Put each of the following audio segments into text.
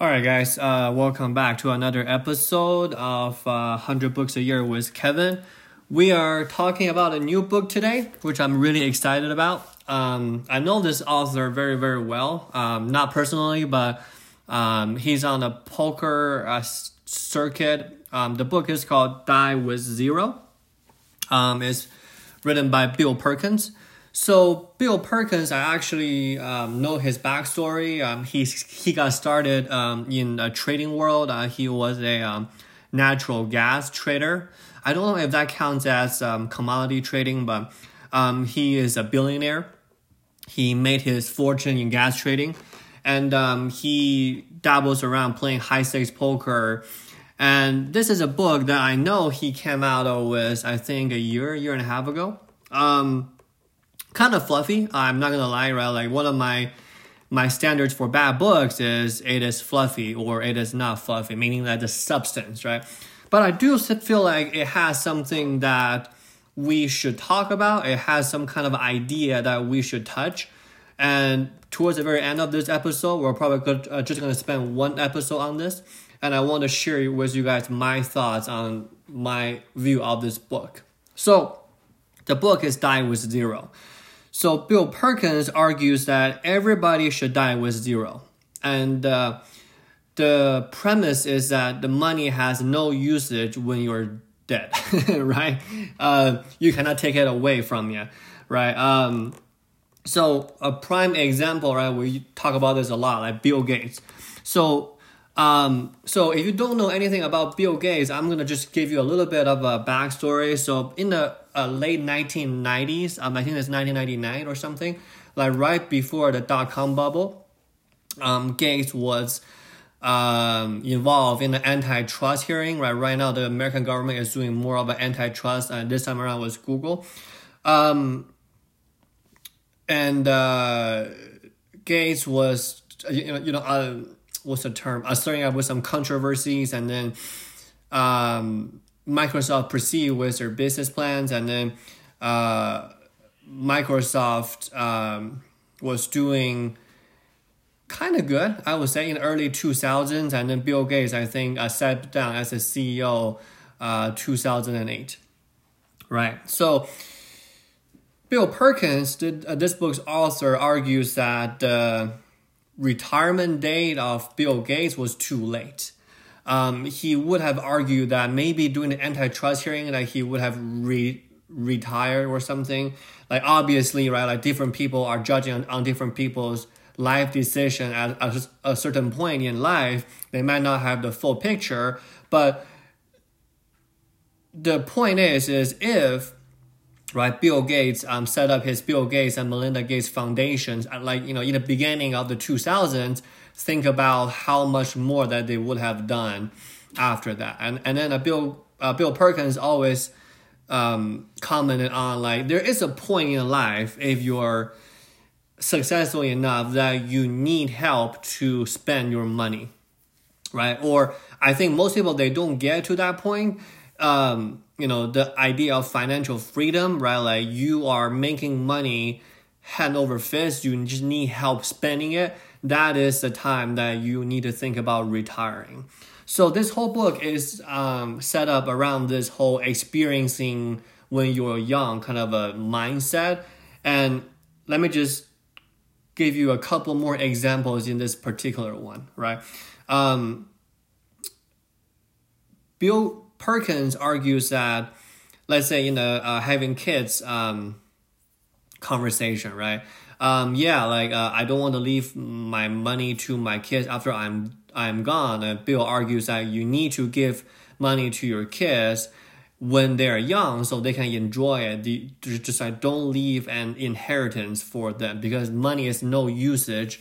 All right, guys, uh, welcome back to another episode of uh, 100 Books a Year with Kevin. We are talking about a new book today, which I'm really excited about. Um, I know this author very, very well, um, not personally, but um, he's on the poker uh, circuit. Um, the book is called Die with Zero. Um, it's written by Bill Perkins. So Bill Perkins, I actually um, know his backstory. Um, he he got started um, in the trading world. Uh, he was a um, natural gas trader. I don't know if that counts as um, commodity trading, but um, he is a billionaire. He made his fortune in gas trading, and he dabbles around playing high stakes poker. And this is a book that I know he came out with, I think, a year, year and a half ago. Um, kind of fluffy. I'm not gonna lie, right? Like one of my my standards for bad books is it is fluffy or it is not fluffy, meaning that the substance, right? But I do feel like it has something that we should talk about. It has some kind of idea that we should touch. And towards the very end of this episode, we're probably uh, just going to spend one episode on this. And I want to share with you guys my thoughts on my view of this book. So, the book is Die with Zero. So Bill Perkins argues that everybody should die with zero. And uh, the premise is that the money has no usage when you're dead, right? Uh, you cannot take it away from you, right? Um, so a prime example, right? We talk about this a lot, like Bill Gates. So um, so if you don't know anything about Bill Gates, I'm gonna just give you a little bit of a backstory. So in the uh, late 1990s, um, I think it's 1999 or something, like right before the dot com bubble, um, Gates was um, involved in the antitrust hearing. Right, right now the American government is doing more of an antitrust, and this time around was Google. Um, and uh, Gates was, you know, you know. Uh, what's the term? Uh, starting out with some controversies, and then um, Microsoft proceed with their business plans, and then uh, Microsoft um, was doing kind of good, I would say, in early 2000s, and then Bill Gates, I think, uh, sat down as a CEO uh, 2008. Right. So Bill Perkins, did, uh, this book's author, argues that uh, retirement date of Bill Gates was too late. Um, he would have argued that maybe during the antitrust hearing that he would have re- retired or something. Like obviously, right? Like different people are judging on, on different people's life decision at, at a certain point in life. They might not have the full picture, but the point is, is if right? Bill Gates um, set up his Bill Gates and Melinda Gates foundations. Like you know, in the beginning of the 2000s, think about how much more that they would have done after that. And and then uh, Bill uh, Bill Perkins always um, commented on like there is a point in life if you're successful enough that you need help to spend your money, right? Or I think most people they don't get to that point. Um, you know the idea of financial freedom right? Like you are making money hand over fist. You just need help spending it. That is the time that you need to think about retiring. So this whole book is um, set up around this whole experiencing when you're young kind of a mindset. And let me just give you a couple more examples in this particular one right? Um, bill Perkins argues that, let's say, you know, uh, having kids um, conversation, right? Um, yeah, like uh, I don't want to leave my money to my kids after I'm I'm gone. And Bill argues that you need to give money to your kids when they're young so they can enjoy it. The, just like don't leave an inheritance for them because money is no usage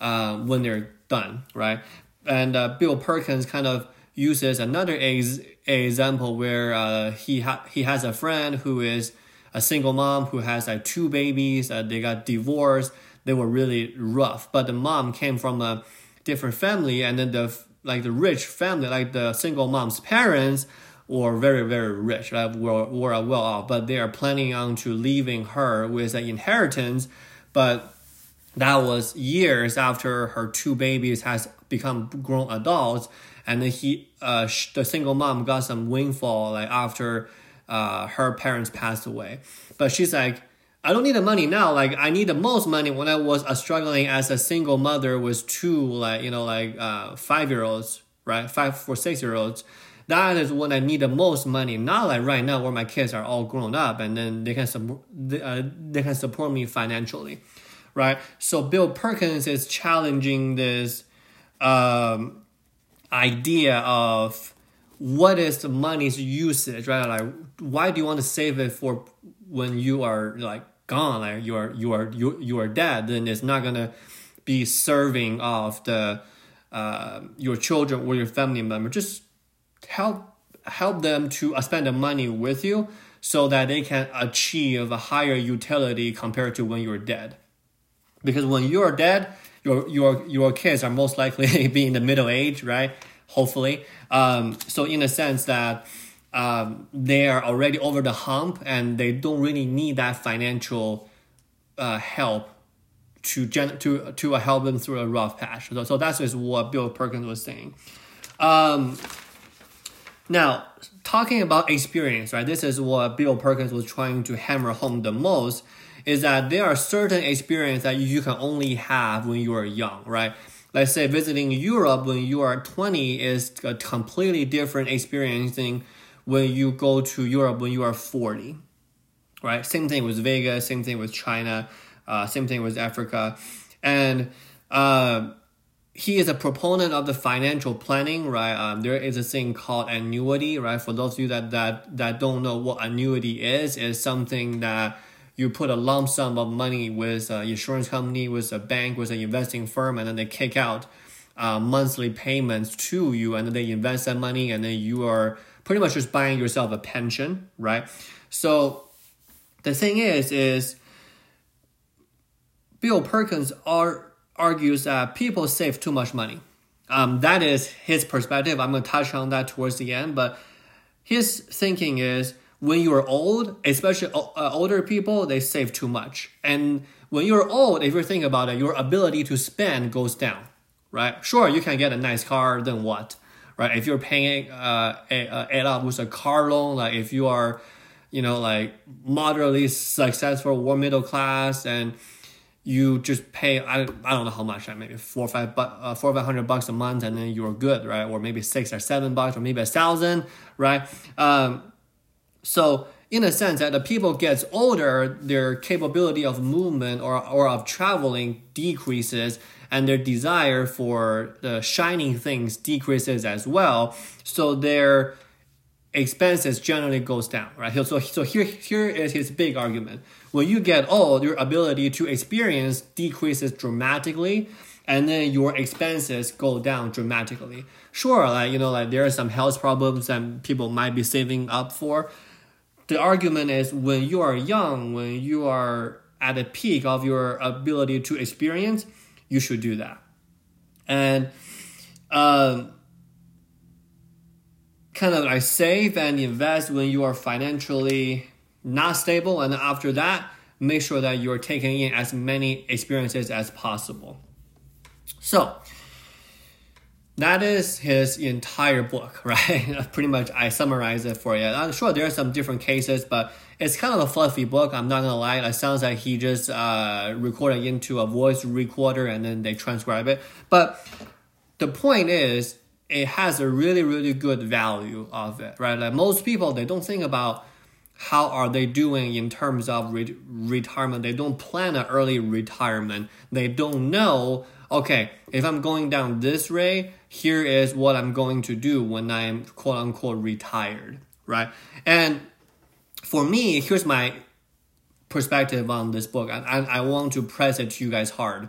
uh, when they're done, right? And uh, Bill Perkins kind of uses another ex- example where uh, he ha- he has a friend who is a single mom who has like two babies. Uh, they got divorced. They were really rough, but the mom came from a different family, and then the like the rich family, like the single mom's parents, were very very rich, right? Were were well off, but they are planning on to leaving her with an inheritance, but that was years after her two babies has become grown adults, and then he, uh, the single mom got some windfall like after uh, her parents passed away. But she's like, I don't need the money now. Like I need the most money when I was uh, struggling as a single mother with two like you know like uh, five year olds, right? Five for six year olds. That is when I need the most money. Not like right now where my kids are all grown up and then they can support they, uh, they can support me financially, right? So Bill Perkins is challenging this um, idea of what is the money's usage, right? Like, why do you want to save it for when you are like gone, like you are you are you you are dead? Then it's not gonna be serving of the uh, your children or your family member. Just help help them to uh, spend the money with you so that they can achieve a higher utility compared to when you're dead. Because when you're dead, your your your kids are most likely be in the middle age, right? Hopefully, um, so in a sense that um, they are already over the hump and they don't really need that financial uh, help to gen- to to help them through a rough patch. So, so that's just what Bill Perkins was saying. Um, now, talking about experience, right? This is what Bill Perkins was trying to hammer home the most is that there are certain experiences that you can only have when you are young, right? let's say visiting Europe when you are 20 is a completely different experiencing when you go to Europe when you are 40, right? Same thing with Vegas, same thing with China, uh, same thing with Africa. And uh, he is a proponent of the financial planning, right? Um, there is a thing called annuity, right? For those of you that, that, that don't know what annuity is, is something that you put a lump sum of money with an insurance company, with a bank, with an investing firm, and then they kick out uh, monthly payments to you, and then they invest that money, and then you are pretty much just buying yourself a pension, right? So the thing is, is Bill Perkins are, argues that people save too much money. Um, that is his perspective. I'm going to touch on that towards the end, but his thinking is when you are old, especially uh, older people, they save too much. And when you're old, if you think about it, your ability to spend goes down, right? Sure, you can get a nice car, then what, right? If you're paying uh, it up with a car loan, like if you are, you know, like moderately successful or middle class and you just pay I, I don't know how much maybe four or five bu- uh, four or five hundred bucks a month and then you're good right or maybe six or seven bucks or maybe a thousand right um, so in a sense that the people gets older, their capability of movement or, or of traveling decreases and their desire for the shining things decreases as well. So their expenses generally goes down, right? So, so here, here is his big argument. When you get old, your ability to experience decreases dramatically and then your expenses go down dramatically. Sure, like, you know, like there are some health problems that people might be saving up for, the argument is when you are young, when you are at the peak of your ability to experience, you should do that. And um, kind of like save and invest when you are financially not stable. And after that, make sure that you're taking in as many experiences as possible. So, that is his entire book, right? Pretty much, I summarize it for you. I'm sure there are some different cases, but it's kind of a fluffy book. I'm not gonna lie. It sounds like he just uh, recorded into a voice recorder and then they transcribe it. But the point is, it has a really, really good value of it, right? Like most people, they don't think about how are they doing in terms of re- retirement. They don't plan an early retirement. They don't know okay, if I'm going down this way, here is what I'm going to do when I'm quote unquote retired, right? And for me, here's my perspective on this book. I, I, I want to press it to you guys hard.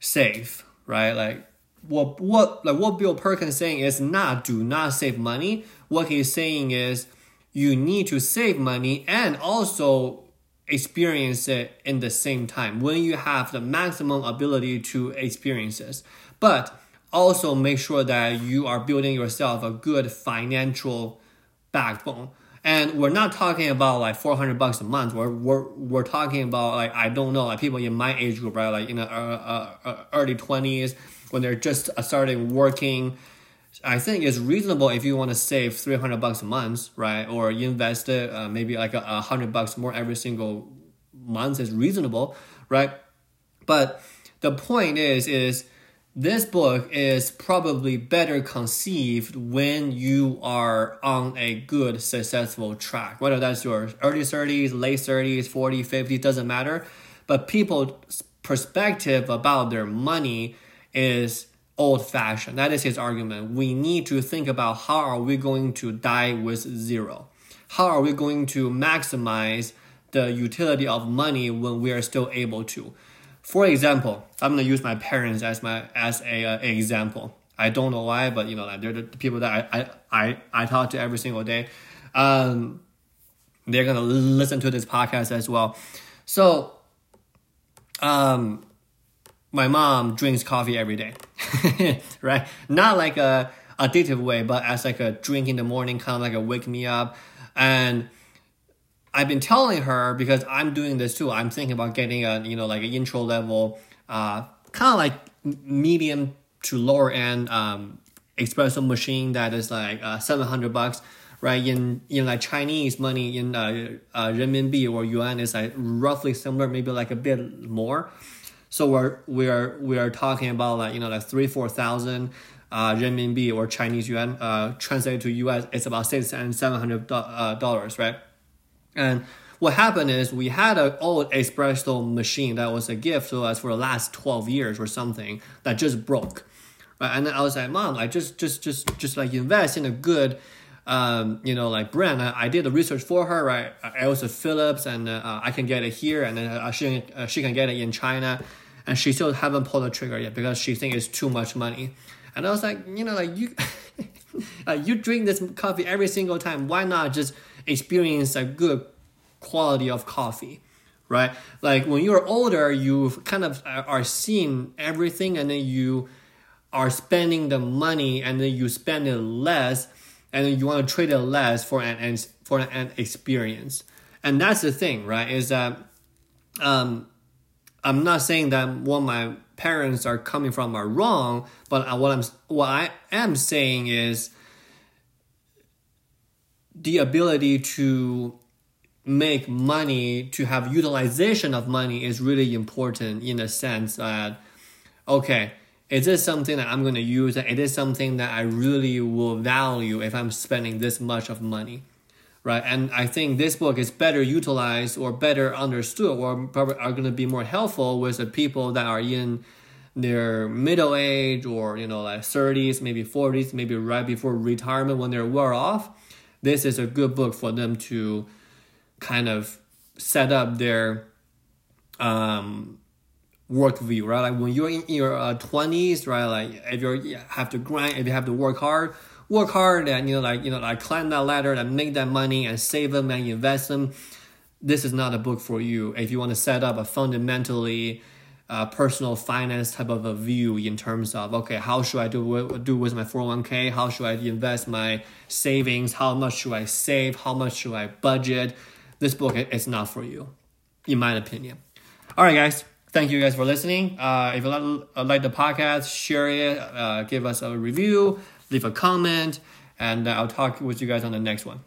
Save, right? Like what what like what Bill Perkins saying is not do not save money. What he's saying is you need to save money and also experience it in the same time when you have the maximum ability to experience this. But also make sure that you are building yourself a good financial backbone. And we're not talking about like 400 bucks a month. We're, we're, we're talking about like, I don't know, like people in my age group, right? Like in the uh, uh, uh early 20s when they're just starting working. I think it's reasonable if you want to save 300 bucks a month, right? Or you invest uh, maybe like a, a hundred bucks more every single month is reasonable, right? But the point is, is this book is probably better conceived when you are on a good, successful track. Whether that's your early 30s, late 30s, 40, 50, doesn't matter. But people's perspective about their money is old fashioned. That is his argument. We need to think about how are we going to die with zero? How are we going to maximize the utility of money when we are still able to? For example, I'm gonna use my parents as my as a uh, example. I don't know why, but you know, like they're the people that I I I, I talk to every single day. Um, they're gonna listen to this podcast as well. So, um, my mom drinks coffee every day, right? Not like a addictive way, but as like a drink in the morning, kind of like a wake me up, and I've been telling her because I'm doing this too. I'm thinking about getting a you know like an intro level, uh, kind of like medium to lower end um, espresso machine that is like uh, seven hundred bucks, right? In in like Chinese money in uh, uh, renminbi or yuan is like roughly similar, maybe like a bit more. So we're we are we are talking about like you know like three four thousand uh, renminbi or Chinese yuan uh, translated to US. It's about six and seven hundred uh, dollars, right? And what happened is we had an old espresso machine that was a gift to us for the last 12 years or something that just broke. Right? And then I was like, mom, like just, just, just, just like invest in a good, um, you know, like brand. I, I, did the research for her, right? I was a Philips and uh, I can get it here and then uh, she, uh, she can get it in China. And she still haven't pulled the trigger yet because she thinks it's too much money. And I was like, you know, like you, like you drink this coffee every single time. Why not just experience a good quality of coffee right like when you're older you kind of are seeing everything and then you are spending the money and then you spend it less and you want to trade it less for an for an experience. And that's the thing right is that um i'm not saying that what my parents are coming from are wrong but what i'm what i am saying is the ability to make money to have utilization of money is really important in the sense that okay is this something that i'm going to use? It is something that i really will value if i'm spending this much of money right? And i think this book is better utilized or better understood or probably are going to be more helpful with the people that are in their middle age or you know like 30s maybe 40s maybe right before retirement when they're well off. This is a good book for them to kind of set up their um, work view, right? Like when you're in your uh, twenties, uh, right? Like if you have to grind, if you have to work hard, work hard and you know, like you know, like climb that ladder and make that money and save them and invest them. This is not a book for you if you want to set up a fundamentally uh, personal finance type of a view in terms of okay, how should I do do with my four hundred oh one k? How should I invest my savings? How much should I save? How much should I budget? this book is not for you, in my opinion. All right, guys. Thank you guys for listening. Uh, if you like, uh, like the podcast, share it, uh, give us a review, leave a comment, and I'll talk with you guys on the next one.